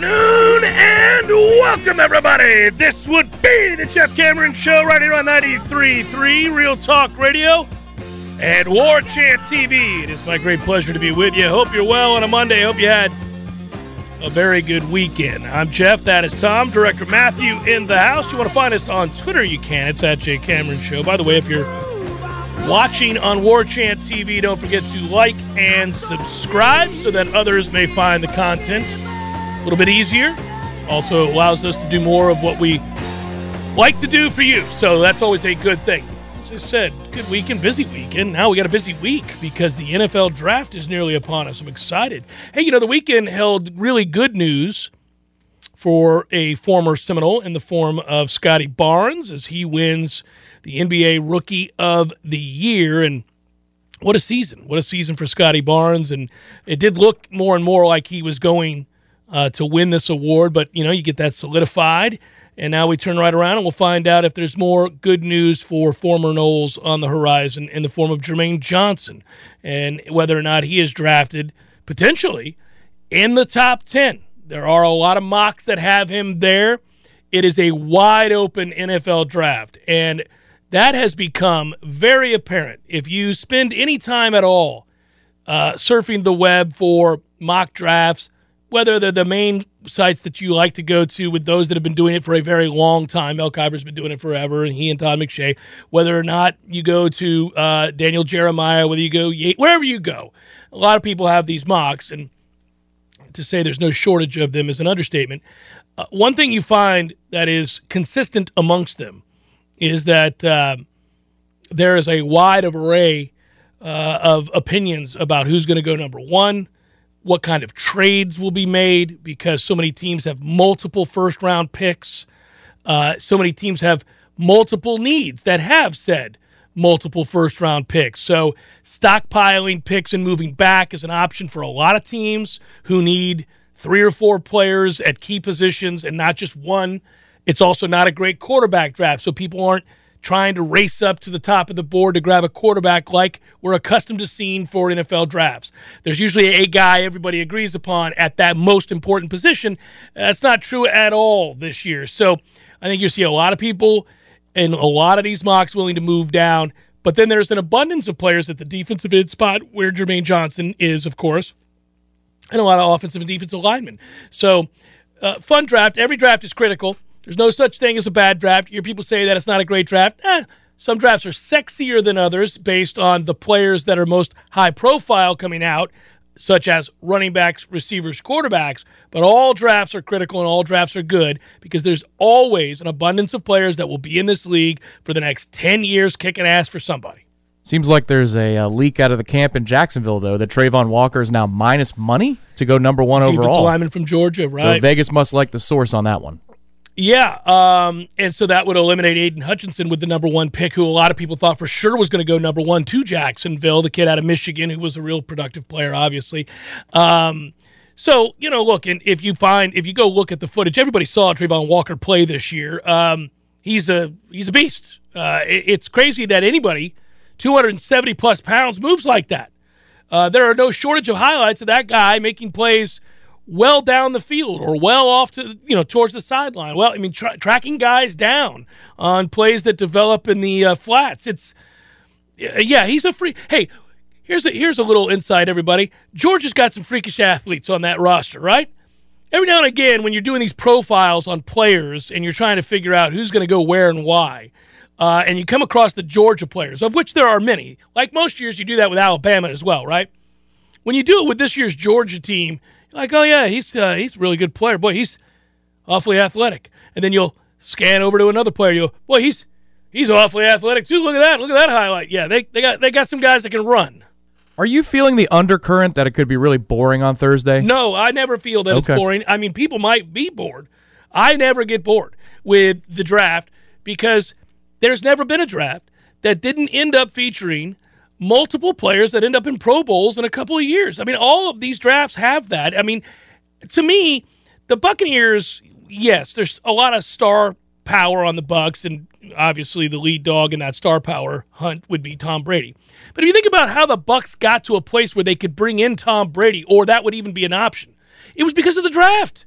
afternoon and welcome everybody. This would be the Jeff Cameron Show right here on 93.3 Real Talk Radio and War Chant TV. It is my great pleasure to be with you. Hope you're well on a Monday. Hope you had a very good weekend. I'm Jeff. That is Tom. Director Matthew in the house. You want to find us on Twitter? You can. It's at J Cameron Show. By the way, if you're watching on War Chant TV, don't forget to like and subscribe so that others may find the content little bit easier. Also, allows us to do more of what we like to do for you. So that's always a good thing. As I said, good weekend, busy weekend. Now we got a busy week because the NFL draft is nearly upon us. I'm excited. Hey, you know, the weekend held really good news for a former Seminole in the form of Scottie Barnes as he wins the NBA Rookie of the Year. And what a season. What a season for Scottie Barnes. And it did look more and more like he was going uh, to win this award, but, you know, you get that solidified. And now we turn right around and we'll find out if there's more good news for former Noles on the horizon in the form of Jermaine Johnson and whether or not he is drafted potentially in the top 10. There are a lot of mocks that have him there. It is a wide open NFL draft. And that has become very apparent. If you spend any time at all uh, surfing the web for mock drafts, whether they're the main sites that you like to go to with those that have been doing it for a very long time. Mel Kiper's been doing it forever, and he and Todd McShay. Whether or not you go to uh, Daniel Jeremiah, whether you go wherever you go, a lot of people have these mocks, and to say there's no shortage of them is an understatement. Uh, one thing you find that is consistent amongst them is that uh, there is a wide array uh, of opinions about who's going to go number one what kind of trades will be made because so many teams have multiple first round picks. Uh, so many teams have multiple needs that have said multiple first round picks. So stockpiling picks and moving back is an option for a lot of teams who need three or four players at key positions and not just one. It's also not a great quarterback draft, so people aren't trying to race up to the top of the board to grab a quarterback like we're accustomed to seeing for NFL drafts. There's usually a guy everybody agrees upon at that most important position. That's not true at all this year. So I think you see a lot of people in a lot of these mocks willing to move down. But then there's an abundance of players at the defensive end spot where Jermaine Johnson is, of course, and a lot of offensive and defensive linemen. So, uh, fun draft. Every draft is critical. There's no such thing as a bad draft. You hear people say that it's not a great draft. Eh, some drafts are sexier than others based on the players that are most high profile coming out, such as running backs, receivers, quarterbacks. But all drafts are critical and all drafts are good because there's always an abundance of players that will be in this league for the next 10 years kicking ass for somebody. Seems like there's a, a, leak out of the camp in Jacksonville, though, that Travon Walker is now minus money to go number one Defensive overall. lineman from Georgia, right? So Vegas must like the source on that one. Yeah, um, and so that would eliminate Aidan Hutchinson with the number one pick, who a lot of people thought for sure was going to go number one to Jacksonville, the kid out of Michigan, who was a real productive player, obviously. Um, so you know, look, and if you find if you go look at the footage, everybody saw Travon Walker play this year. Um, he's a he's a beast. Uh, it, it's crazy that anybody 270 plus pounds moves like that. Uh, there are no shortage of highlights of that guy making plays well down the field or well off to you know towards the sideline. Well, I mean tra- tracking guys down on plays that develop in the uh, flats. It's yeah, he's a free. Hey, here's a here's a little insight, everybody. Georgia's got some freakish athletes on that roster, right? Every now and again, when you're doing these profiles on players and you're trying to figure out who's going to go where and why, uh, and you come across the Georgia players, of which there are many. Like most years, you do that with Alabama as well, right? When you do it with this year's Georgia team, like, oh yeah, he's uh, he's a really good player. Boy, he's awfully athletic. And then you'll scan over to another player. You'll, boy, he's he's awfully athletic too. Look at that. Look at that highlight. Yeah, they they got they got some guys that can run. Are you feeling the undercurrent that it could be really boring on Thursday? No, I never feel that okay. it's boring. I mean, people might be bored. I never get bored with the draft because there's never been a draft that didn't end up featuring multiple players that end up in Pro Bowls in a couple of years. I mean, all of these drafts have that. I mean, to me, the Buccaneers, yes, there's a lot of star power on the Bucks, and obviously the lead dog in that star power hunt would be Tom Brady. But if you think about how the Bucks got to a place where they could bring in Tom Brady, or that would even be an option, it was because of the draft.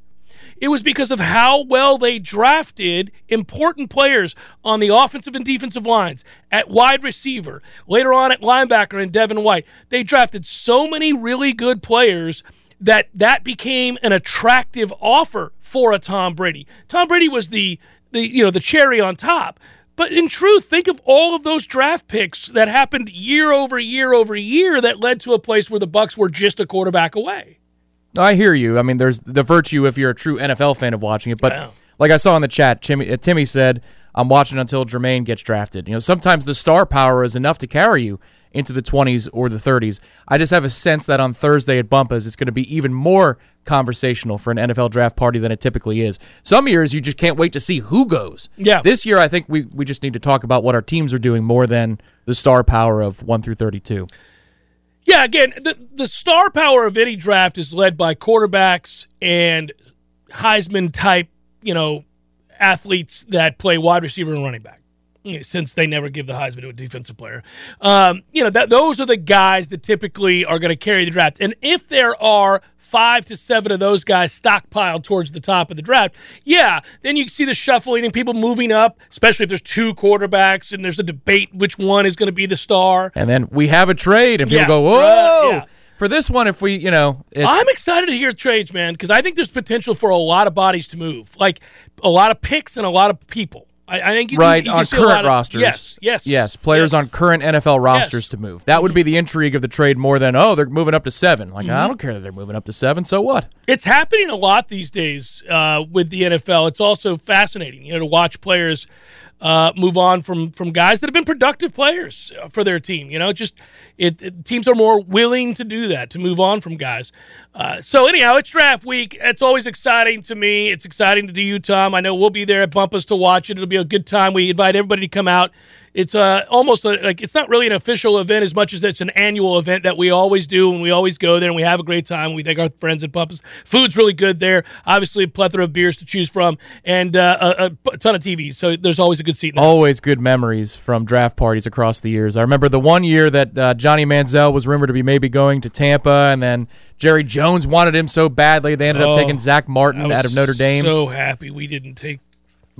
It was because of how well they drafted important players on the offensive and defensive lines, at wide receiver, later on at linebacker and Devin White. They drafted so many really good players that that became an attractive offer for a Tom Brady. Tom Brady was the the you know the cherry on top. But in truth, think of all of those draft picks that happened year over year over year that led to a place where the Bucks were just a quarterback away. I hear you. I mean, there's the virtue if you're a true NFL fan of watching it. But like I saw in the chat, Timmy, uh, Timmy said, "I'm watching until Jermaine gets drafted." You know, sometimes the star power is enough to carry you into the 20s or the 30s. I just have a sense that on Thursday at Bumpus, it's going to be even more conversational for an NFL draft party than it typically is. Some years you just can't wait to see who goes. Yeah. This year, I think we we just need to talk about what our teams are doing more than the star power of one through 32. Yeah, again, the the star power of any draft is led by quarterbacks and Heisman type, you know, athletes that play wide receiver and running back. You know, since they never give the Heisman to a defensive player, um, you know that those are the guys that typically are going to carry the draft. And if there are five to seven of those guys stockpiled towards the top of the draft, yeah, then you see the shuffling and people moving up, especially if there's two quarterbacks and there's a debate which one is going to be the star. And then we have a trade, and people Yeah. go, "Whoa!" Uh, yeah. For this one, if we, you know, I'm excited to hear trades, man, because I think there's potential for a lot of bodies to move, like a lot of picks and a lot of people. I, I think you can- right you can on see a lot current of- rosters. Yes, yes, yes. Players yes. on current NFL rosters Yes. to move. That would be the intrigue of the trade more than oh they're moving up to seven. Like Mm-hmm. I don't care that they're moving up to seven. So what? It's happening a lot these days uh, with the NFL. It's also fascinating, you know, to watch players uh, move on from from guys that have been productive players for their team. You know, just it, it- teams are more willing to do that to move on from guys. Uh, so anyhow, it's draft week. It's always exciting to me. It's exciting to you, Tom. I know we'll be there at Bumpus to watch it. It'll be a good time. We invite everybody to come out. It's uh, almost a, like it's not really an official event as much as it's an annual event that we always do, and we always go there and we have a great time. We thank our friends at Bumpus. Food's really good there. Obviously, a plethora of beers to choose from, and uh, a, a ton of TVs. So there's always a good seat. Always good memories from draft parties across the years. I remember the one year that uh, Johnny Manziel was rumored to be maybe going to Tampa, and then Jerry Jones wanted him so badly they ended up Oh, taking Zack Martin out of Notre Dame. So happy we didn't take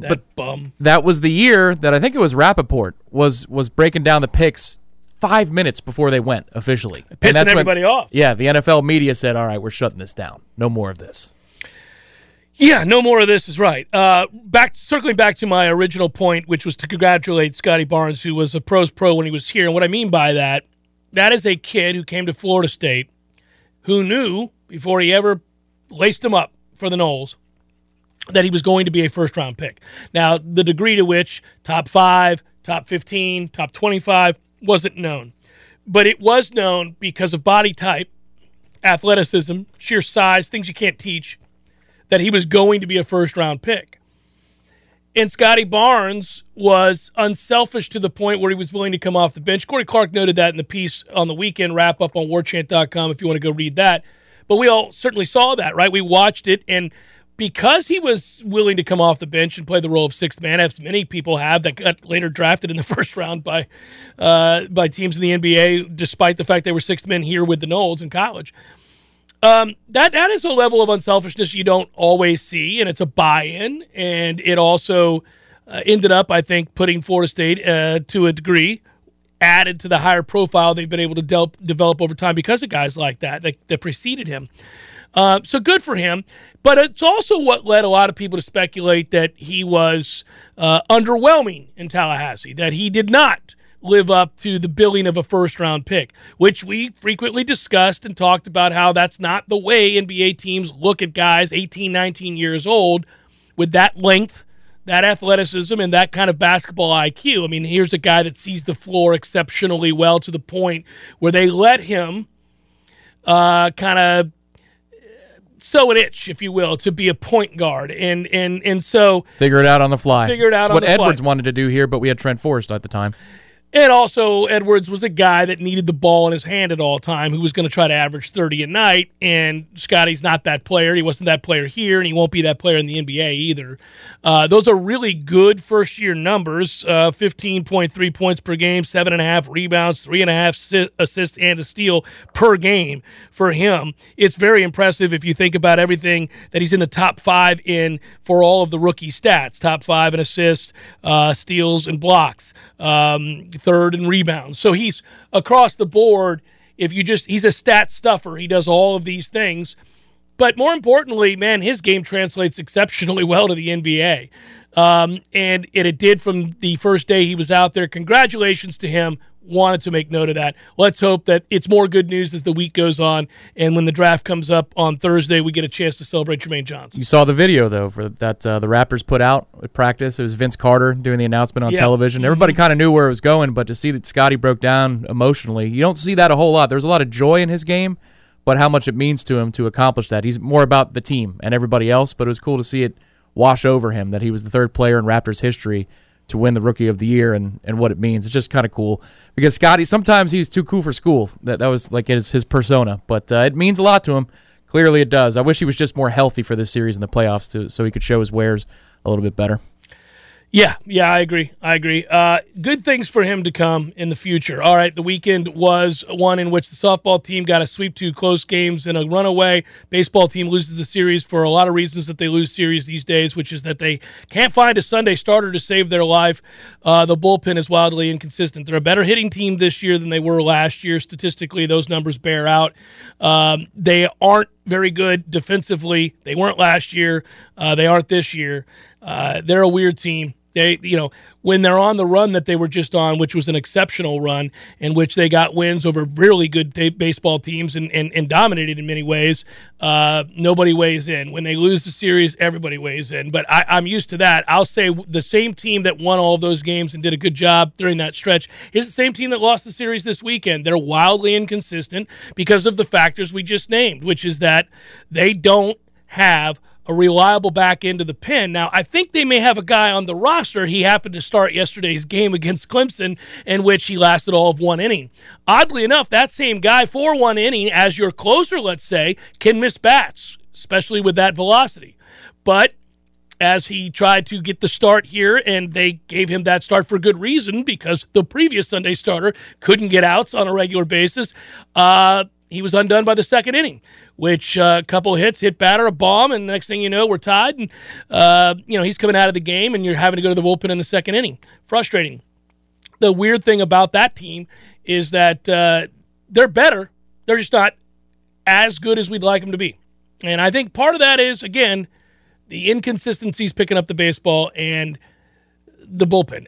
that But- bum. that was the year that I think it was Rapoport was was breaking down the picks five minutes before they went officially. And Pissing that's when- everybody off. Yeah, the NFL media said, "All right, we're shutting this down. No more of this." Yeah, no more of this is right. Uh, back circling back to my original point, which was to congratulate Scottie Barnes, who was a pros pro when he was here. And what I mean by that, that is a kid who came to Florida State, who knew before he ever laced him up for the Noles that he was going to be a first round pick. Now, the degree to which top five, top 15, top 25 wasn't known. But it was known because of body type, athleticism, sheer size, things you can't teach, that he was going to be a first round pick. And Scottie Barnes was unselfish to the point where he was willing to come off the bench. Corey Clark noted that in the piece on the weekend wrap up on warchant.com if you want to go read that. But we all certainly saw that, right? We watched it, and because he was willing to come off the bench and play the role of sixth man, as many people have that got later drafted in the first round by uh, by teams in the NBA, despite the fact they were sixth men here with the Noles in college um, that that is a level of unselfishness you don't always see, and it's a buy-in, and it also uh, ended up, I think, putting Florida State uh, to a degree added to the higher profile they've been able to del- develop over time because of guys like that that, that preceded him. Uh, so good for him. But it's also what led a lot of people to speculate that he was uh, underwhelming in Tallahassee, that he did not live up to the billing of a first round pick, which we frequently discussed and talked about how that's not the way NBA teams look at guys 18, 19 years old with that length, that athleticism, and that kind of basketball IQ. I mean, here's a guy that sees the floor exceptionally well to the point where they let him uh, kind of sow an itch, if you will, to be a point guard. And and and so Figure it out on the fly. Figure it out It's on what the fly. Edwards wanted to do here, but we had Trent Forrest at the time. And also, Edwards was a guy that needed the ball in his hand at all time, who was going to try to average 30 a night. And Scottie's not that player. He wasn't that player here, and he won't be that player in the NBA either. Uh, those are really good first year numbers uh, 15.3 points per game, 7.5 rebounds, 3.5 assists, and a steal per game for him. It's very impressive if you think about everything that he's in the top five in for all of the rookie stats top five in assists, uh, steals, and blocks. Um, third in rebounds. So he's across the board. If you just, he's a stat stuffer. He does all of these things. But more importantly, man, his game translates exceptionally well to the NBA. Um, and it, it did from the first day he was out there. Congratulations to him wanted to make note of that. Let's hope that it's more good news as the week goes on, and when the draft comes up on Thursday, we get a chance to celebrate Jermaine Johnson. You saw the video though for that uh, the Raptors put out at practice. It was Vince Carter doing the announcement on yeah. television. Everybody mm-hmm. kind of knew where it was going, but to see that Scottie broke down emotionally, you don't see that a whole lot. There's a lot of joy in his game, but how much it means to him to accomplish that. He's more about the team and everybody else, but it was cool to see it wash over him that he was the third player in Raptors history to win the Rookie of the Year and, and what it means. It's just kind of cool because Scottie sometimes he's too cool for school. That that was like his his persona, but uh, it means a lot to him. Clearly, it does. I wish he was just more healthy for this series in the playoffs to so he could show his wares a little bit better. Yeah, yeah, I agree. I agree. Uh, good things for him to come in the future. All right, the weekend was one in which the softball team got a sweep two close games and a runaway. Baseball team loses the series for a lot of reasons that they lose series these days, which is that they can't find a Sunday starter to save their life. Uh, the bullpen is wildly inconsistent. They're a better hitting team this year than they were last year. Statistically, those numbers bear out. Um, they aren't very good defensively. They weren't last year. Uh, they aren't this year. Uh, they're a weird team. They, you know, when they're on the run that they were just on, which was an exceptional run in which they got wins over really good t- baseball teams and, and, and, dominated in many ways, uh, nobody weighs in. When they lose the series, everybody weighs in. But I, I'm used to that. I'll say the same team that won all those games and did a good job during that stretch is the same team that lost the series this weekend. They're wildly inconsistent because of the factors we just named, which is that they don't have – a reliable back end of the pen. Now, I think they may have a guy on the roster. He happened to start yesterday's game against Clemson, in which he lasted all of one inning. Oddly enough, that same guy for one inning, as your closer, let's say, can miss bats, especially with that velocity. But as he tried to get the start here, and they gave him that start for good reason because the previous Sunday starter couldn't get outs on a regular basis. Uh, he was undone by the second inning which a uh, couple hits, hit batter, a bomb, and the next thing you know, we're tied. And, uh, you know, he's coming out of the game, and you're having to go to the bullpen in the second inning. Frustrating. The weird thing about that team is that uh, they're better. They're just not as good as we'd like them to be. And I think part of that is, again, the inconsistencies picking up the baseball and the bullpen.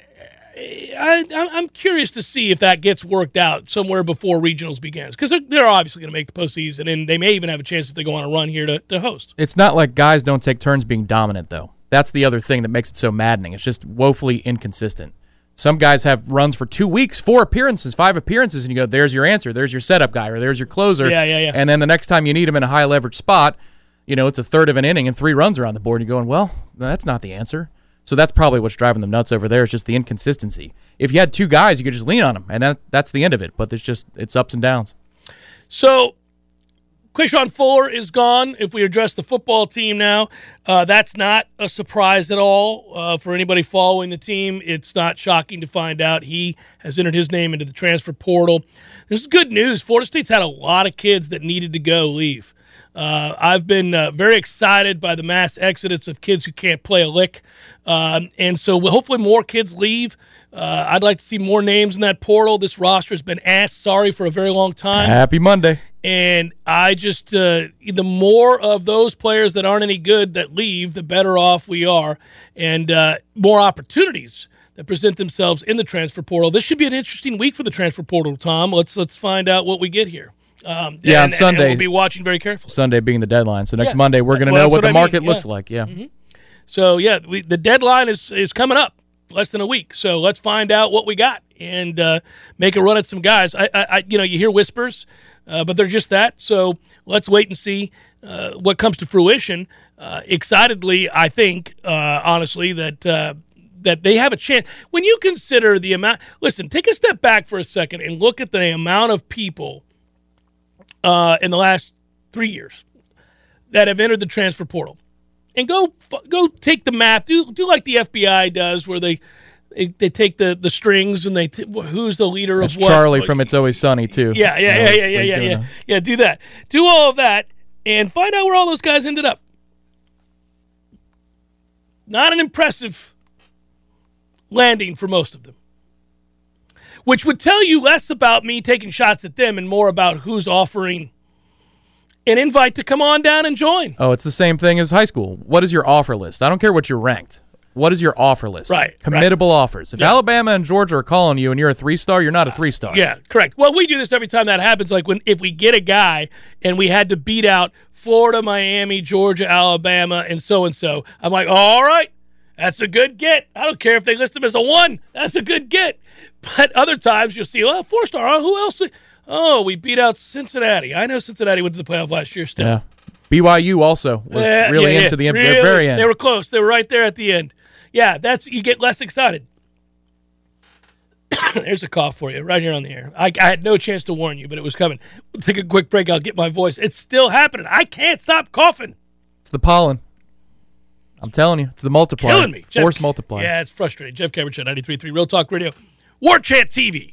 I, am curious to see if that gets worked out somewhere before regionals begins because they're, they're, obviously going to make the postseason and they may even have a chance if they go on a run here to, to host. It's not like guys don't take turns being dominant though. That's the other thing that makes it so maddening. It's just woefully inconsistent. Some guys have runs for two weeks, four appearances, five appearances, and you go, "There's your answer. There's your setup guy, or there's your closer." Yeah, yeah, yeah. And then the next time you need him in a high leverage spot, you know, it's a third of an inning and three runs are on the board. And you're going, "Well, that's not the answer." So that's probably what's driving them nuts over there. Is just the inconsistency. If you had two guys, you could just lean on them, and that, that's the end of it. But there's just it's ups and downs. So Quishon Fuller is gone. If we address the football team now, uh, that's not a surprise at all uh, for anybody following the team. It's not shocking to find out he has entered his name into the transfer portal. This is good news. Florida State's had a lot of kids that needed to go leave. Uh, I've been uh, very excited by the mass exodus of kids who can't play a lick. Um, and so hopefully more kids leave. Uh, I'd like to see more names in that portal. This roster has been asked sorry for a very long time. Happy Monday. And I just, uh, the more of those players that aren't any good that leave, the better off we are. And uh, more opportunities that present themselves in the transfer portal. This should be an interesting week for the transfer portal, Tom. Let's let's find out what we get here. Um, yeah, and, on Sunday. And we'll be watching very carefully. Sunday being the deadline. So next yeah. Monday, we're going to well, know what, what the I market mean. looks like. Yeah. Mm-hmm. So, yeah, we, the deadline is, is coming up less than a week. So let's find out what we got and uh, make a run at some guys. I, I, you know, you hear whispers, uh, but they're just that. So let's wait and see uh, what comes to fruition. Uh, excitedly, I think, uh, honestly, that uh, that they have a chance. When you consider the amount, listen, take a step back for a second and look at the amount of people uh, in the last three years that have entered the transfer portal, and go go take the math. Do do like the FBI does, where they they, they take the, the strings and they t- who's the leader That's of what. Charlie from It's Always Sunny too. Yeah, yeah, You know, yeah, yeah, yeah, yeah, yeah. Yeah, do that. Do all of that and find out where all those guys ended up. Not an impressive landing for most of them. Which would tell you less about me taking shots at them and more about who's offering an invite to come on down and join. Oh, it's the same thing as high school. What is your offer list? I don't care what you're ranked. What is your offer list? Right, Committable offers. If Alabama and Georgia are calling you and you're a three star, you're not a three star. Yeah, correct. Well, we do this every time that happens. Like when if we get a guy and we had to beat out Florida, Miami, Georgia, Alabama, and so and so, I'm like, all right, that's a good get. I don't care if they list him as a one. That's a good get. But other times you'll see, oh, four star. Who else? Oh, we beat out Cincinnati. I know Cincinnati went to the playoff last year. Still, Yeah. BYU also was Yeah, really yeah, into the, the Really, very end. They were close. They were right there at the end. Yeah, that's you get less excited. There's a cough for you right here on the air. I, I had no chance to warn you, but it was coming. We'll take a quick break. I'll get my voice. It's still happening. I can't stop coughing. it's the pollen. I'm telling you, it's the multiplier. Killing me. Jeff- Force multiplier. Yeah, it's frustrating. Jeff Cameron Show, 93.3 Real Talk Radio. War Chant TV.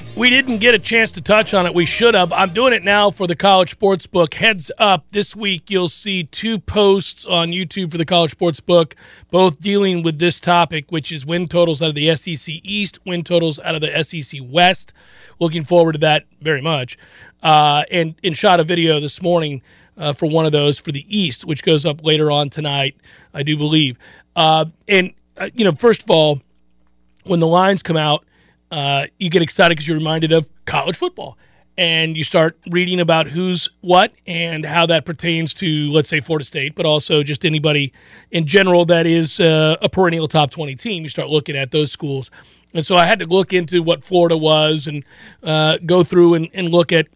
we didn't get a chance to touch on it. We should have. I'm doing it now for the College Sports Book. Heads up! This week you'll see two posts on YouTube for the College Sports Book, both dealing with this topic, which is win totals out of the SEC East, win totals out of the SEC West. Looking forward to that very much. Uh, and and shot a video this morning uh, for one of those for the East, which goes up later on tonight, I do believe. Uh, and uh, you know, first of all, when the lines come out, uh, you get excited because you're reminded of college football. And you start reading about who's what and how that pertains to, let's say, Florida State, but also just anybody in general that is uh, a perennial top 20 team. You start looking at those schools. And so I had to look into what Florida was and uh, go through and, and look at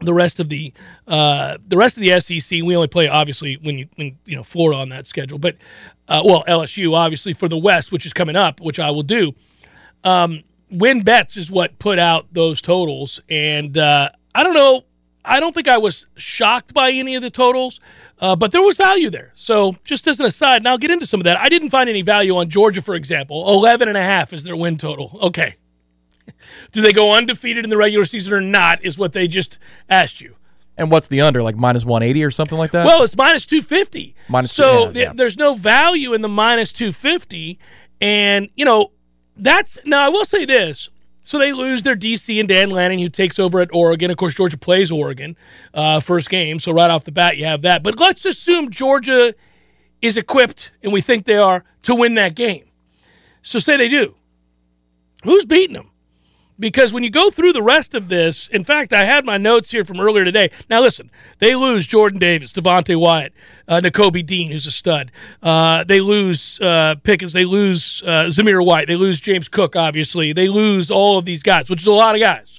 the rest of the uh, the rest of the SEC. We only play obviously when you when you know Florida on that schedule, but uh, well LSU obviously for the West, which is coming up, which I will do. Um, Win bets is what put out those totals, and uh, I don't know. I don't think I was shocked by any of the totals, uh, but there was value there. So just as an aside, and I'll get into some of that. I didn't find any value on Georgia, for example. 11 and a half is their win total. Okay. Do they go undefeated in the regular season or not? Is what they just asked you. And what's the under? Like minus 180 or something like that? Well, it's minus 250. Minus two- so yeah, th- yeah. there's no value in the minus 250. And, you know, that's now I will say this. So they lose their DC and Dan Lanning, who takes over at Oregon. Of course, Georgia plays Oregon uh, first game. So right off the bat, you have that. But let's assume Georgia is equipped, and we think they are, to win that game. So say they do. Who's beating them? Because when you go through the rest of this, in fact, I had my notes here from earlier today. Now, listen, they lose Jordan Davis, Devonte Wyatt, uh, Nakobe Dean, who's a stud. Uh, they lose uh, Pickens. They lose uh, Zamir White. They lose James Cook, obviously. They lose all of these guys, which is a lot of guys.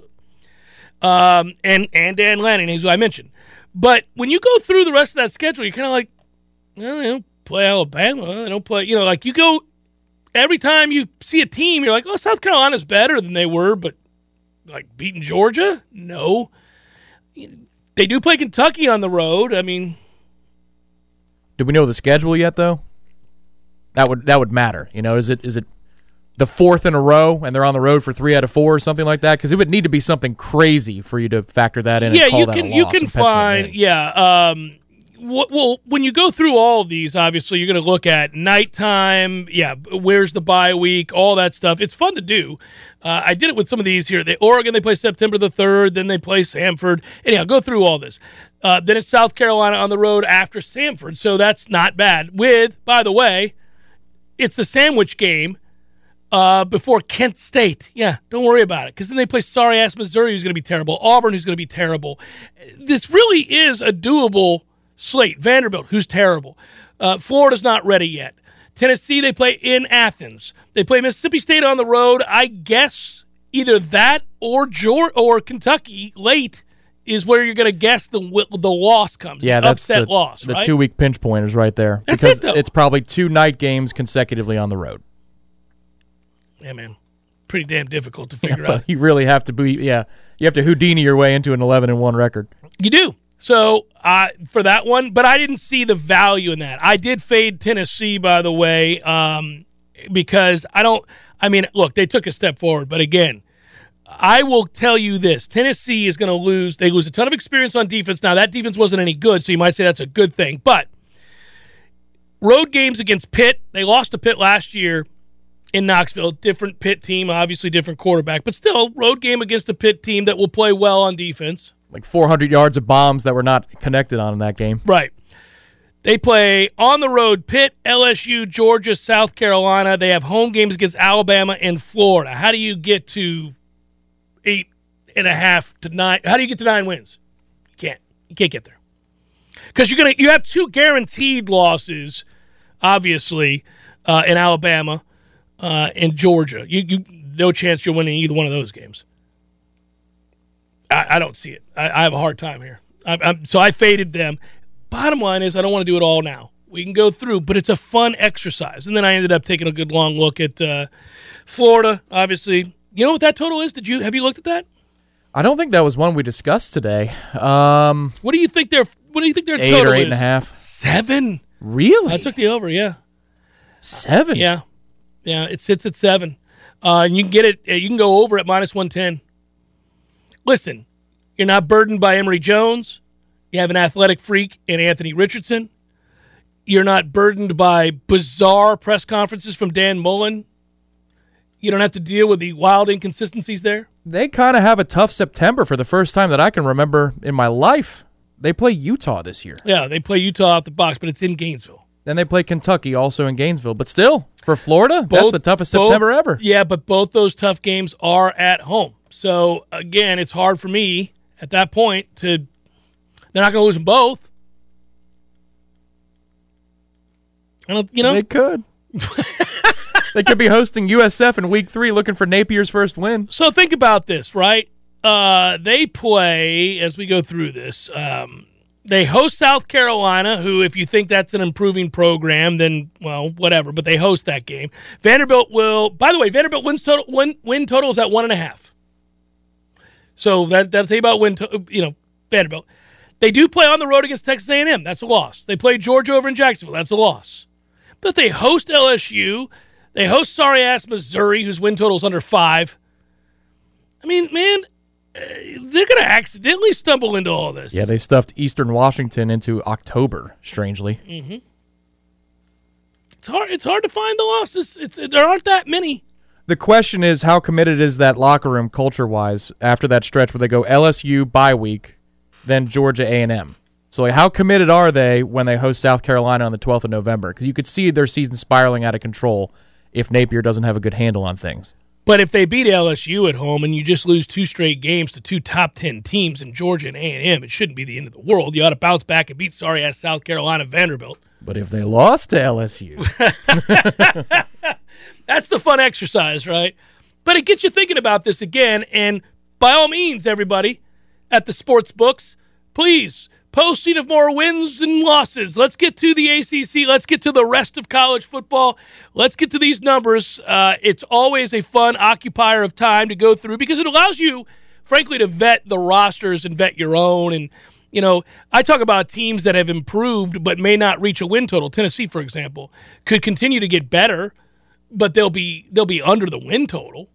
Um, and, and Dan Lanning, who I mentioned. But when you go through the rest of that schedule, you're kind of like, well, they don't play Alabama. They don't play, you know, like you go every time you see a team, you're like, oh, South Carolina's better than they were, but like beating Georgia? No. They do play Kentucky on the road. I mean, Do we know the schedule yet though? That would that would matter. You know, is it is it the fourth in a row, and they're on the road for three out of four or something like that? Because it would need to be something crazy for you to factor that in. Yeah, and call you can you can and pencil it find yeah. Um, well, when you go through all of these, obviously you're going to look at nighttime. Yeah, where's the bye week? All that stuff. It's fun to do. Uh, I did it with some of these here. They Oregon they play September the third. Then they play Samford. Anyhow, go through all this. Uh, then it's South Carolina on the road after Samford, so that's not bad. With by the way, it's the sandwich game uh, before Kent State. Yeah, don't worry about it because then they play sorry ass Missouri, who's going to be terrible. Auburn, who's going to be terrible. This really is a doable slate. Vanderbilt, who's terrible. Uh, Florida's not ready yet. Tennessee, they play in Athens. They play Mississippi State on the road. I guess either that or Georgia or Kentucky late is where you're going to guess the the loss comes. Yeah, the that's upset the, loss. the right? two week pinch pointers right there. That's because it, though. it's probably two night games consecutively on the road. Yeah, man, pretty damn difficult to figure out. You really have to be yeah, you have to Houdini your way into an eleven and one record. You do. So uh, for that one, but I didn't see the value in that. I did fade Tennessee, by the way, um, because I don't. I mean, look, they took a step forward, but again, I will tell you this: Tennessee is going to lose. They lose a ton of experience on defense. Now that defense wasn't any good, so you might say that's a good thing. But road games against Pitt, they lost to Pitt last year in Knoxville. Different Pitt team, obviously different quarterback, but still road game against a Pitt team that will play well on defense. Like four hundred yards of bombs that were not connected on in that game. Right. They play on the road Pitt, LSU, Georgia, South Carolina. They have home games against Alabama and Florida. How do you get to eight and a half to nine? How do you get to nine wins? You can't. You can't get there because you're gonna. You have two guaranteed losses, obviously, uh, in Alabama uh, and Georgia. You, you no chance you're winning either one of those games. I, I don't see it. I, I have a hard time here. I, so I faded them. Bottom line is, I don't want to do it all now. We can go through, but it's a fun exercise. And then I ended up taking a good long look at uh, Florida. Obviously, you know what that total is? Did you have you looked at that? I don't think that was one we discussed today. Um, What do you think their What do you think their eight total or eight is? and a half. Seven. Really? I took the over. Yeah, seven. yeah, yeah. It sits at seven, uh, and you can get it. uh, You can go over at minus one ten. Listen, you're not burdened by Emory Jones. You have an athletic freak in Anthony Richardson. You're not burdened by bizarre press conferences from Dan Mullen. You don't have to deal with the wild inconsistencies there. They kind of have a tough September for the first time that I can remember in my life. They play Utah this year. Yeah, they play Utah out the box, but it's in Gainesville. Then they play Kentucky, also in Gainesville. But still, for Florida, that's the toughest both- September ever. Yeah, but both those tough games are at home. So again, it's hard for me at that point to. They're not going to lose them both. I don't, you know, They could. they could be hosting USF in week three looking for Napier's first win. So think about this, right? Uh, they play as we go through this. Um, they host South Carolina, who, if you think that's an improving program, then well, whatever. But they host that game. Vanderbilt will. By the way, Vanderbilt wins total win, win total is at one and a half. So that that'll tell you about win. To, you know, Vanderbilt. They do play on the road against Texas A&M. That's a loss. They play Georgia over in Jacksonville. That's a loss. But they host LSU. They host sorry ass Missouri, whose win total is under five. I mean, man, uh, they're going to accidentally stumble into all this. Yeah, they stuffed Eastern Washington into October, strangely. it's hard. It's hard to find the losses. It's there aren't that many. The question is how committed is that locker room culture wise after that stretch where they go LSU bye week, then Georgia A and M. So like, how committed are they when they host South Carolina on the 12th of November? Because you could see their season spiraling out of control if Napier doesn't have a good handle on things. But if they beat LSU at home and you just lose two straight games to two top ten teams in Georgia and A and M, it shouldn't be the end of the world. You ought to bounce back and beat sorry ass South Carolina Vanderbilt. But if they lost to LSU, That's the fun exercise, right? But it gets you thinking about this again. And by all means, everybody at the sports books, please posting of more wins and losses. Let's get to the ACC. Let's get to the rest of college football. Let's get to these numbers. Uh, it's always a fun occupier of time to go through because it allows you, frankly, to vet the rosters and vet your own. And, you know, I talk about teams that have improved but may not reach a win total. Tennessee, for example, could continue to get better but they'll be they'll be under the win total.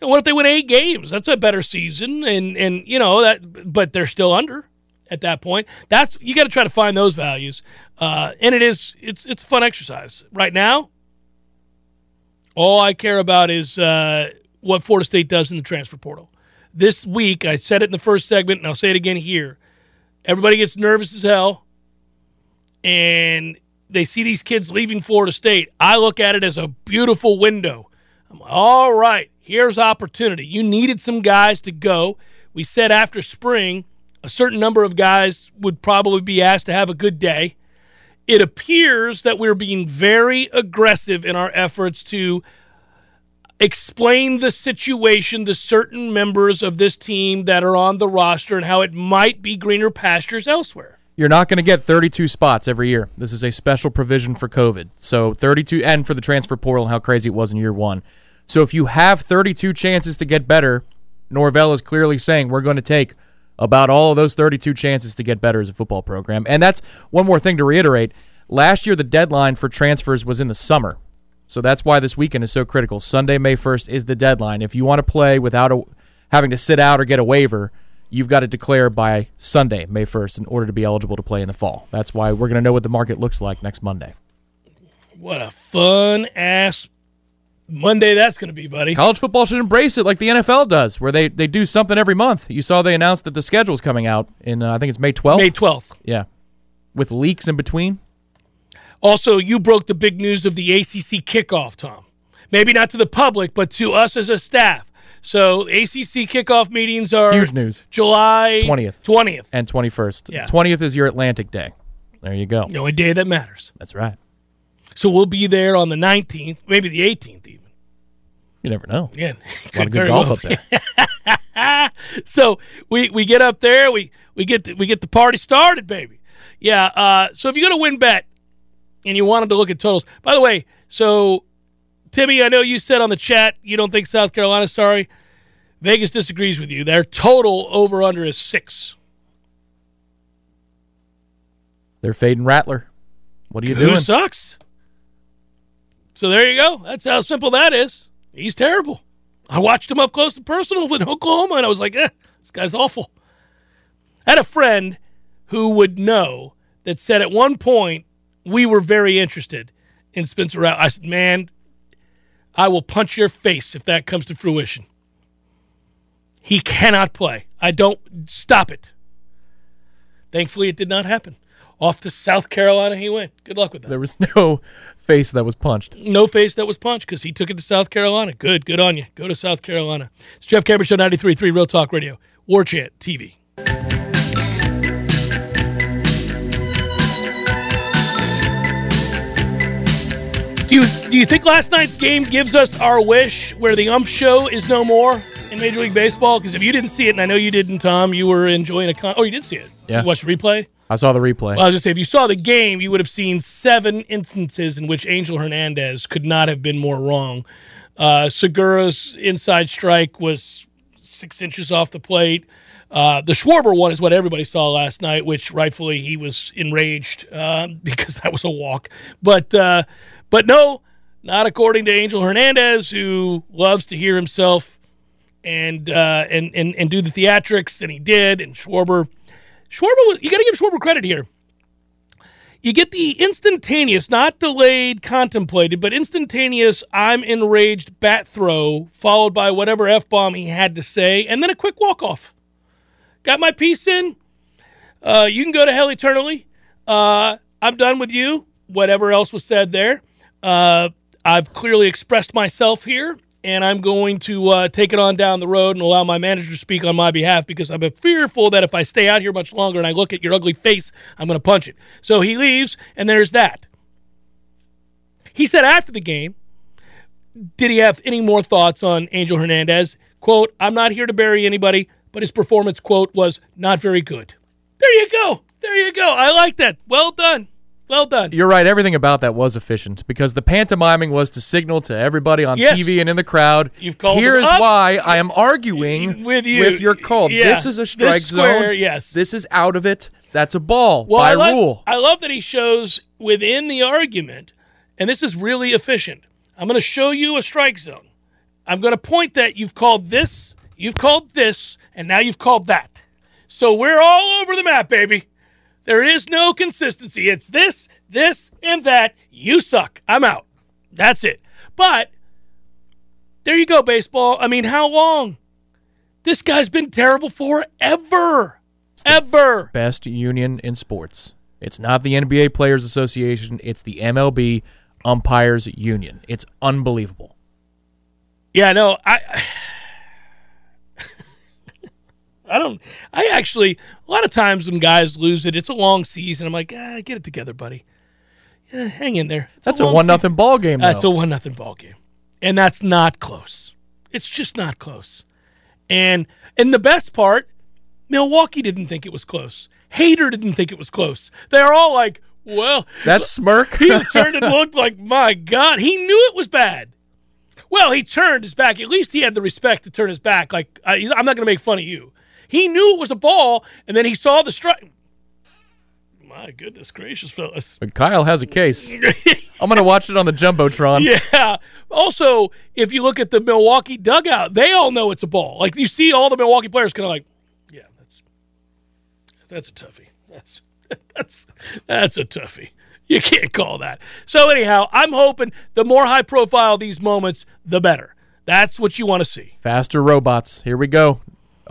You know, what if they win eight games? That's a better season, and and you know that, but they're still under at that point. That's you got to try to find those values, uh, and it is it's it's a fun exercise right now. All I care about is uh, what Florida State does in the transfer portal. This week, I said it in the first segment, and I'll say it again here. Everybody gets nervous as hell, and they see these kids leaving Florida State. I look at it as a beautiful window. I'm like, all right, here's opportunity. You needed some guys to go. We said after spring, a certain number of guys would probably be asked to have a good day. It appears that we're being very aggressive in our efforts to explain the situation to certain members of this team that are on the roster and how it might be greener pastures elsewhere. You're not going to get 32 spots every year. This is a special provision for COVID. So 32 and for the transfer portal and how crazy it was in year 1. So if you have 32 chances to get better, Norvell is clearly saying we're going to take about all of those 32 chances to get better as a football program. And that's one more thing to reiterate. Last year the deadline for transfers was in the summer. So that's why this weekend is so critical. Sunday, May 1st is the deadline. If you want to play without a, having to sit out or get a waiver, you've got to declare by Sunday, May 1st, in order to be eligible to play in the fall. That's why we're going to know what the market looks like next Monday. What a fun ass Monday that's going to be, buddy. College football should embrace it like the NFL does, where they, they do something every month. You saw they announced that the schedule is coming out in, uh, I think it's May 12th. May 12th. Yeah. With leaks in between. Also, you broke the big news of the ACC kickoff, Tom. Maybe not to the public, but to us as a staff. So ACC kickoff meetings are huge news. July 20th, 20th, and 21st. Yeah. 20th is your Atlantic Day. There you go. The only day that matters. That's right. So we'll be there on the 19th, maybe the 18th even. You never know. Again, a lot of good golf well. up there. so we we get up there, we we get the, we get the party started, baby. Yeah. Uh, so if you go to WynnBET and you wanted to look at totals, by the way, so Timmy, I know you said on the chat you don't think South Carolina's sorry. Vegas disagrees with you. Their total over under is six. They're fading Rattler. What are you Who doing? sucks? So there you go. That's how simple that is. He's terrible. I watched him up close and personal with Oklahoma, and I was like, eh, this guy's awful. I had a friend who would know that said at one point we were very interested in Spencer Rattler. I said, man, I will punch your face if that comes to fruition. He cannot play. I don't stop it. Thankfully, it did not happen. Off to South Carolina he went. Good luck with that. There was no face that was punched. No face that was punched because he took it to South Carolina. Good, good on you. Go to South Carolina. It's Jeff Cameron Show 93.3 Real Talk Radio, War Chant TV. Do you, do you think last night's game gives us our wish where the ump show is no more in Major League Baseball? Because if you didn't see it, and I know you didn't, Tom, you were enjoying a con- Oh, you did see it. Yeah. You watched the replay? I saw the replay. Well, I was just say, if you saw the game, you would have seen seven instances in which Angel Hernandez could not have been more wrong. Uh, Segura's inside strike was six inches off the plate. Uh, the Schwarber one is what everybody saw last night, which rightfully he was enraged uh, because that was a walk. But uh, but no, not according to Angel Hernandez, who loves to hear himself and uh, and and and do the theatrics, and he did. And Schwarber, Schwarber, you got to give Schwarber credit here. You get the instantaneous, not delayed, contemplated, but instantaneous. I'm enraged bat throw, followed by whatever f bomb he had to say, and then a quick walk off. Got my piece in. Uh, you can go to hell eternally. Uh, I'm done with you. Whatever else was said there. Uh, I've clearly expressed myself here, and I'm going to uh, take it on down the road and allow my manager to speak on my behalf because I'm fearful that if I stay out here much longer and I look at your ugly face, I'm going to punch it. So he leaves, and there's that. He said after the game, did he have any more thoughts on Angel Hernandez? Quote, I'm not here to bury anybody, but his performance, quote, was not very good. There you go. There you go. I like that. Well done. Well done. You're right. Everything about that was efficient because the pantomiming was to signal to everybody on Yes. TV and in the crowd. You've called Here's why I am arguing With you. With your call. Yeah. This is a This strike square, zone. yes. This is out of it. That's a ball Well, by I love, rule. I love that he shows within the argument, and this is really efficient. I'm going to show you a strike zone. I'm going to point that you've called this, you've called this, and now you've called that. So we're all over the map, baby. There is no consistency. It's this, this, and that. You suck. I'm out. That's it. But there you go, baseball. I mean, how long? This guy's been terrible forever. Ever. Best union in sports. It's not the NBA Players Association, it's the MLB Umpires Union. It's unbelievable. Yeah, no, I I don't I actually a lot of times when guys lose it, it's a long season. I'm like, ah, get it together, buddy. Yeah, hang in there. It's That's a, long one nothing ball game. That's a one nothing ball game, and that's not close. It's just not close. And and the best part, Milwaukee didn't think it was close. Hader didn't think it was close. They're all like, "Well, that smirk. he turned and looked like, my God, he knew it was bad." Well, he turned his back. At least he had the respect to turn his back. Like, I, I'm not going to make fun of you. He knew it was a ball, and then he saw the strike. My goodness gracious, fellas. But Kyle has a case. I'm going to watch it on the Jumbotron. Yeah. Also, if you look at the Milwaukee dugout, they all know it's a ball. Like you see all the Milwaukee players kind of like, yeah, that's that's a toughie. That's that's that's a toughie. You can't call that. So anyhow, I'm hoping the more high profile these moments, the better. That's what you want to see. Faster robots. Here we go.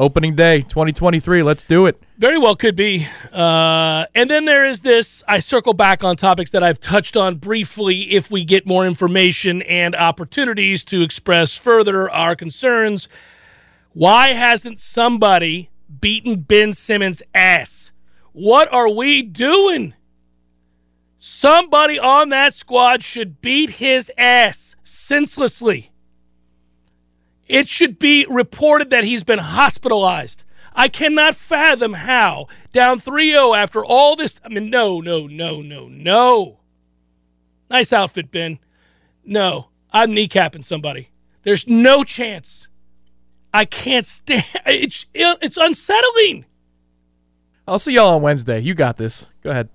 Opening day 2023. Let's do it. Very well could be. Uh, and then there is this. I circle back on topics that I've touched on briefly if we get more information and opportunities to express further our concerns. Why hasn't somebody beaten Ben Simmons' ass? What are we doing? Somebody on that squad should beat his ass senselessly. It should be reported that he's been hospitalized. I cannot fathom how, down 3 0 after all this. I mean, no, no, no, no, no. Nice outfit, Ben. No, I'm kneecapping somebody. There's no chance. I can't stand it's it's unsettling. I'll see y'all on Wednesday. You got this. Go ahead.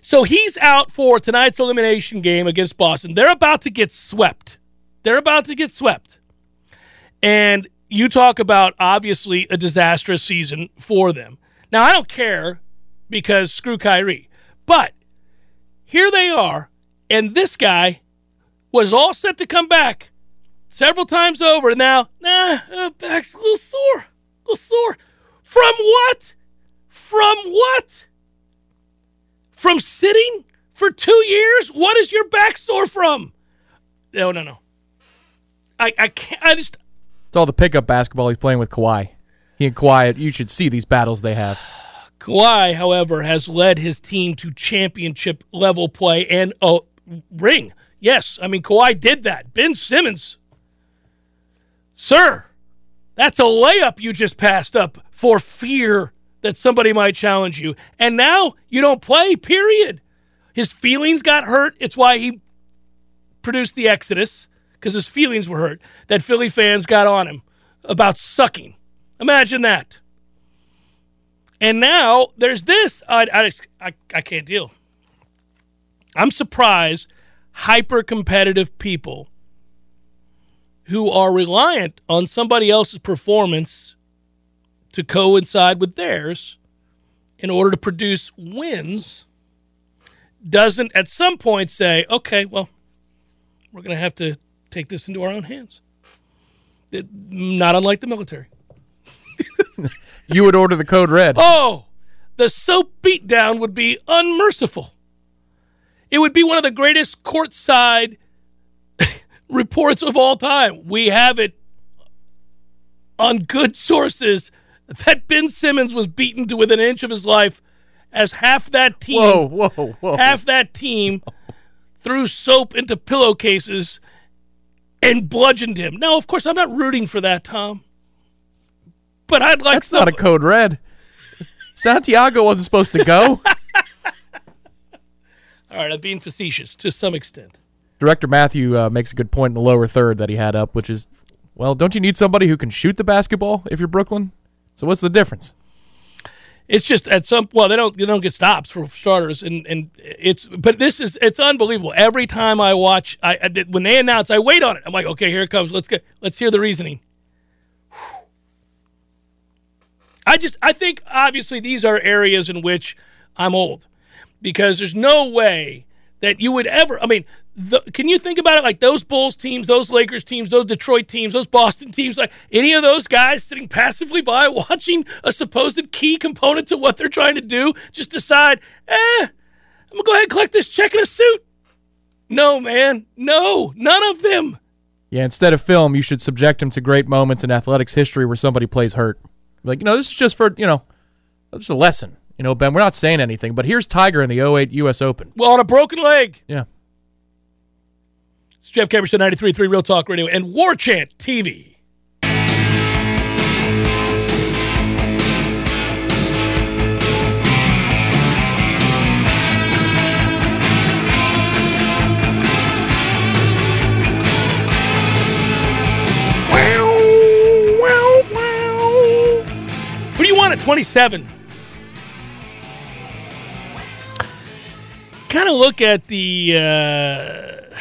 So he's out for tonight's elimination game against Boston. They're about to get swept. They're about to get swept. And you talk about obviously a disastrous season for them. Now, I don't care because screw Kyrie. But here they are, and this guy was all set to come back several times over. Now, nah, uh, back's a little sore. A little sore. From what? From what? From sitting for two years? What is your back sore from? No, no, no. I, I can't. I just. It's all the pickup basketball he's playing with Kawhi. He and Kawhi, you should see these battles they have. Kawhi, however, has led his team to championship level play and a ring. Yes, I mean Kawhi did that. Ben Simmons, sir, that's a layup you just passed up for fear that somebody might challenge you, and now you don't play. Period. His feelings got hurt. It's why he produced the Exodus because his feelings were hurt. That Philly fans got on him about sucking. Imagine that. And now there's this. I, I, I, I can't deal. I'm surprised hyper competitive people who are reliant on somebody else's performance to coincide with theirs in order to produce wins doesn't at some point say, okay, well, we're going to have to take this into our own hands. It, not unlike the military. You would order the code red. Oh, the soap beatdown would be unmerciful. It would be one of the greatest courtside reports of all time. We have it on good sources that Ben Simmons was beaten to within an inch of his life as half that team Whoa, whoa, whoa. half that team threw soap into pillowcases and bludgeoned him. Now, of course, I'm not rooting for that, Tom. But I'd like That's some, not a code red. Santiago wasn't supposed to go. All right, I'm being facetious to some extent. Director Matthew uh, makes a good point in the lower third that he had up, which is, well, don't you need somebody who can shoot the basketball if you're Brooklyn? So what's the difference? It's just at some well they don't they don't get stops for starters and and it's but this is it's unbelievable. Every time I watch I, I when they announce I wait on it. I'm like okay here it comes. Let's get let's hear the reasoning. I just I think obviously these are areas in which I'm old because there's no way that you would ever I mean the, can you think about it like those Bulls teams, those Lakers teams, those Detroit teams, those Boston teams, like any of those guys sitting passively by watching a supposed key component to what they're trying to do just decide, eh, I'm gonna go ahead and collect this check in a suit. No, man, no, none of them. Yeah, instead of film, you should subject him to great moments in athletics history where somebody plays hurt. Like, you know, this is just for, you know, just a lesson. You know, Ben, we're not saying anything, but here's Tiger in the 08 U.S. Open. Well, on a broken leg. Yeah. It's Jeff Cameron, 93.3 Real Talk Radio and Warchant TV. What do you want at 27? Kind of look at the uh,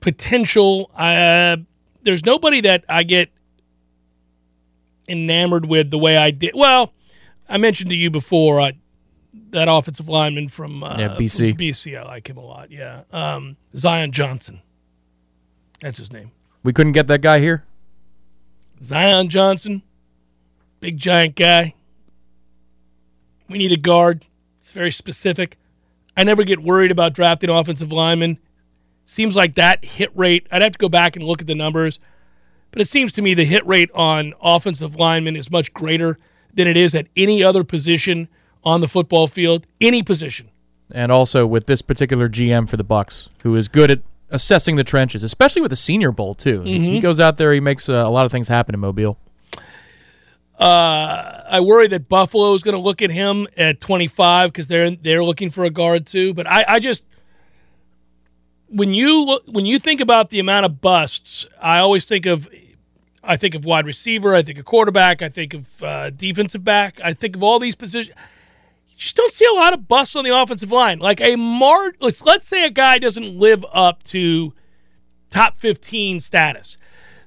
potential. Uh, there's nobody that I get enamored with the way I did. Well, I mentioned to you before uh, that offensive lineman from uh, Yeah, BC. from BC, I like him a lot. Yeah, um, Zion Johnson. That's his name. We couldn't get that guy here. Zion Johnson, big giant guy. We need a guard. Very specific. I never get worried about drafting offensive linemen. Seems like that hit rate, I'd have to go back and look at the numbers, but it seems to me the hit rate on offensive linemen is much greater than it is at any other position on the football field, any position. And also with this particular GM for the Bucs, who is good at assessing the trenches, especially with the Senior Bowl too. He goes out there, he makes uh, a lot of things happen in Mobile. Uh, I worry that Buffalo is going to look at him at 25 because they're they're looking for a guard too. But I, I just when you when you think about the amount of busts, I always think of I think of wide receiver, I think of quarterback, I think of uh, defensive back, I think of all these positions. You just don't see a lot of busts on the offensive line. Like a mar, let's let's say a guy doesn't live up to top 15 status.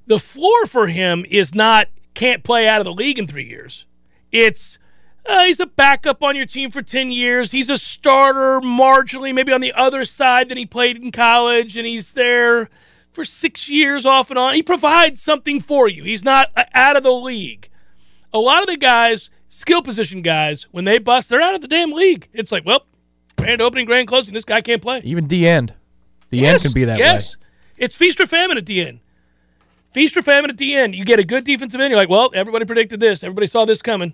The floor for him is not can't play out of the league in three years. It's uh, he's a backup on your team for 10 years. He's a starter marginally, maybe on the other side than he played in college, and he's there for six years off and on. He provides something for you. He's not uh, out of the league. A lot of the guys, skill position guys, when they bust, they're out of the damn league. It's like, well, grand opening, grand closing, this guy can't play. Even D end. The end can be that yes. way. It's feast or famine at the end. Feast or famine at the end. You get a good defensive end, you're like, well, everybody predicted this. Everybody saw this coming.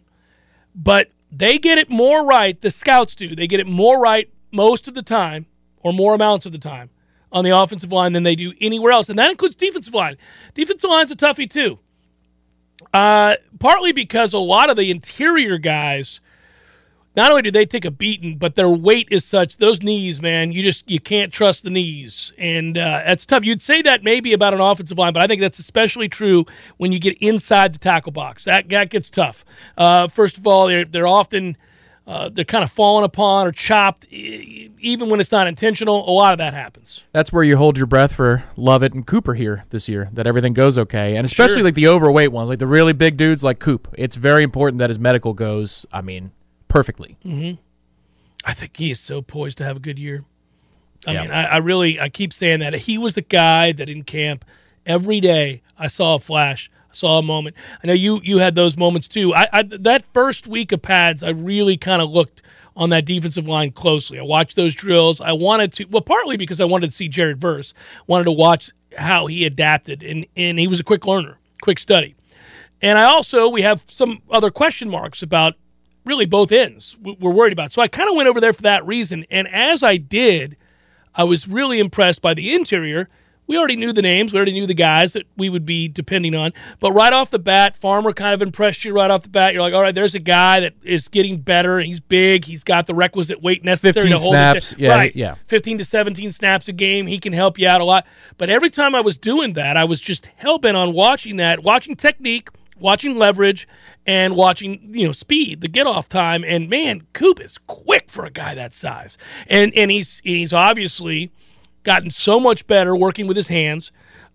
But they get it more right, the scouts do. They get it more right most of the time, or more amounts of the time, on the offensive line than they do anywhere else. And that includes defensive line. Defensive line's a toughie, too. Uh, partly because a lot of the interior guys not only do they take a beating, but their weight is such. Those knees, man, you just you can't trust the knees, and uh, that's tough. You'd say that maybe about an offensive line, but I think that's especially true when you get inside the tackle box. That that gets tough. Uh, first of all, they're they're often uh, they're kind of fallen upon or chopped, even when it's not intentional. A lot of that happens. That's where you hold your breath for Lovett and Cooper here this year, that everything goes okay. And especially Sure. like the overweight ones, like the really big dudes like Coop. It's very important that his medical goes, I mean, perfectly. Mm-hmm. I think he is so poised to have a good year. I Yeah. mean, I, I really, I keep saying that he was the guy that in camp every day I saw a flash, I saw a moment. I know you you had those moments too. I, I that first week of pads, I really kind of looked on that defensive line closely. I watched those drills. I wanted to, well, partly because I wanted to see Jared Verse, wanted to watch how he adapted, and and he was a quick learner, quick study. And I also we have some other question marks about really both ends we- we're worried about. So I kind of went over there for that reason. And as I did, I was really impressed by the interior. We already knew the names, we already knew the guys that we would be depending on. But right off the bat, Farmer kind of impressed you right off the bat. You're like, all right, there's a guy that is getting better. He's big. He's got the requisite weight necessary 15 to hold snaps. it. Yeah, right. yeah. 15 to 17 snaps a game. He can help you out a lot. But every time I was doing that, I was just hell bent on watching that, watching technique, watching leverage and watching you know speed, the get off time. And man, Coop is quick for a guy that size, and and he's he's obviously gotten so much better working with his hands.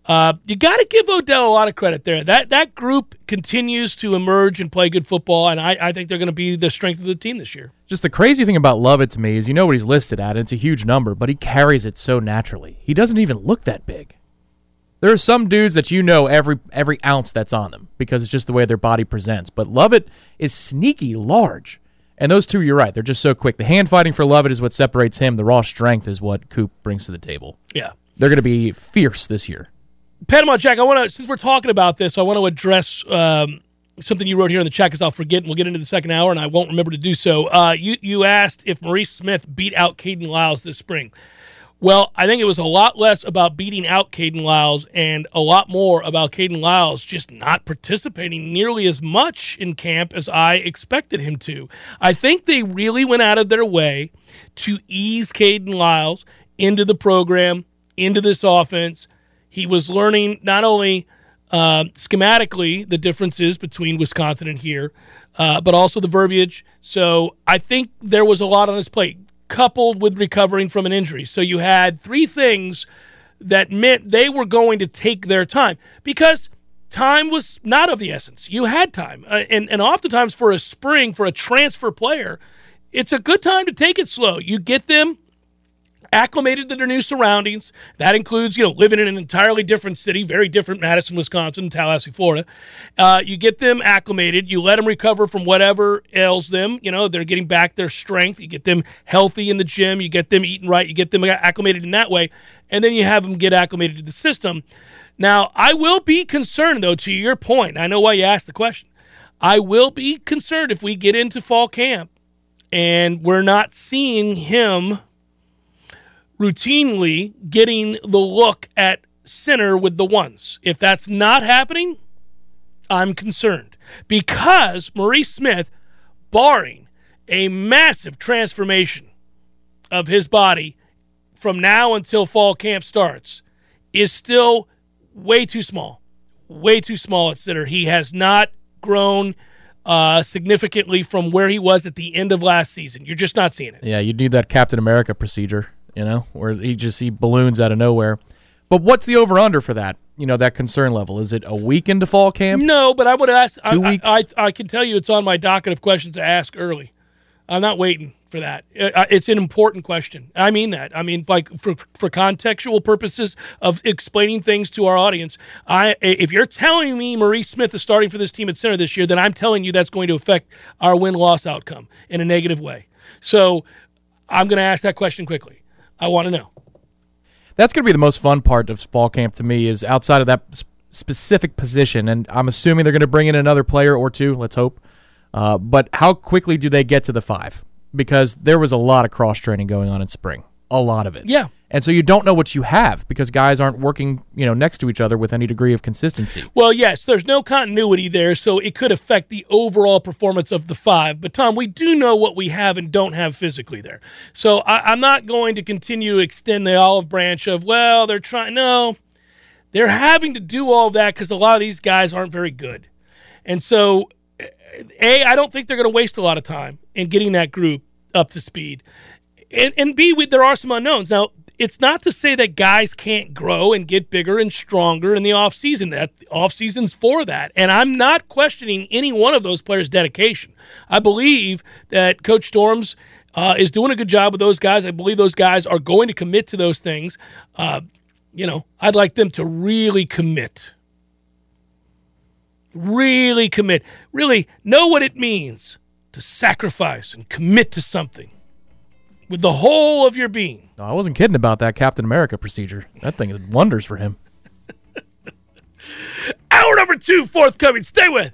Uh, you got to give Odell a lot of credit there. That that group continues to emerge and play good football, and I, I think they're going to be the strength of the team this year. Just the crazy thing about Lovett to me is you know what he's listed at, and it's a huge number, but he carries it so naturally. He doesn't even look that big. There are some dudes that you know every every ounce that's on them because it's just the way their body presents. But Lovett is sneaky large. And those two, you're right, they're just so quick. The hand fighting for Lovett is what separates him. The raw strength is what Coop brings to the table. Yeah. They're going to be fierce this year. Panama Jack, I want to since we're talking about this, I want to address um, something you wrote here in the chat because I'll forget, and we'll get into the second hour, and I won't remember to do so. Uh, you you asked if Maurice Smith beat out Kayden Lyles this spring. Well, I think it was a lot less about beating out Kayden Lyles and a lot more about Kayden Lyles just not participating nearly as much in camp as I expected him to. I think they really went out of their way to ease Kayden Lyles into the program, into this offense. He was learning not only uh, schematically the differences between Wisconsin and here, uh, but also the verbiage. So I think there was a lot on his plate coupled with recovering from an injury. So you had three things that meant they were going to take their time because time was not of the essence. You had time. Uh, and, and oftentimes for a spring, for a transfer player, it's a good time to take it slow. You get them acclimated to their new surroundings. That includes, you know, living in an entirely different city, very different Madison, Wisconsin, Tallahassee, Florida. Uh, you get them acclimated. You let them recover from whatever ails them. You know, they're getting back their strength. You get them healthy in the gym. You get them eating right. You get them acclimated in that way. And then you have them get acclimated to the system. Now, I will be concerned, though, to your point. I know why you asked the question. I will be concerned if we get into fall camp and we're not seeing him routinely getting the look at center with the ones. If that's not happening, I'm concerned because Maurice Smith, barring a massive transformation of his body from now until fall camp starts, is still way too small. Way too small at center. He has not grown uh, significantly from where he was at the end of last season. You're just not seeing it. Yeah, you need that Captain America procedure you know, where he just he balloons out of nowhere. But what's the over under for that? You know, that concern level. Is it a week into fall camp? No, but I would ask. Two I, weeks. I, I, I can tell you it's on my docket of questions to ask early. I'm not waiting for that. Uh, it's an important question. I mean that. I mean, like for for contextual purposes of explaining things to our audience. I if you're telling me Maurice Smith is starting for this team at center this year, then I'm telling you that's going to affect our win loss outcome in a negative way. So I'm going to ask that question quickly. I want to know. That's going to be the most fun part of fall camp to me is outside of that specific position, and I'm assuming they're going to bring in another player or two. Let's hope. Uh, but how quickly do they get to the five? Because there was a lot of cross training going on in spring, a lot of it. Yeah, and so you don't know what you have because guys aren't working, you know, next to each other with any degree of consistency. Well, yes, there's no continuity there, so it could affect the overall performance of the five. But Tom, we do know what we have and don't have physically there. So I, am not going to continue to extend the olive branch of well, they're trying. No, they're having to do all that because a lot of these guys aren't very good, and so a I don't think they're going to waste a lot of time in getting that group up to speed. And, and B, we, there are some unknowns. Now, it's not to say that guys can't grow and get bigger and stronger in the offseason. That offseason's for that. And I'm not questioning any one of those players' dedication. I believe that Coach Storms uh, is doing a good job with those guys. I believe those guys are going to commit to those things. Uh, you know, I'd like them to really commit. Really commit. Really know what it means to sacrifice and commit to something with the whole of your being. No, I wasn't kidding about that Captain America procedure. That thing did wonders for him. Hour number two forthcoming. Stay with.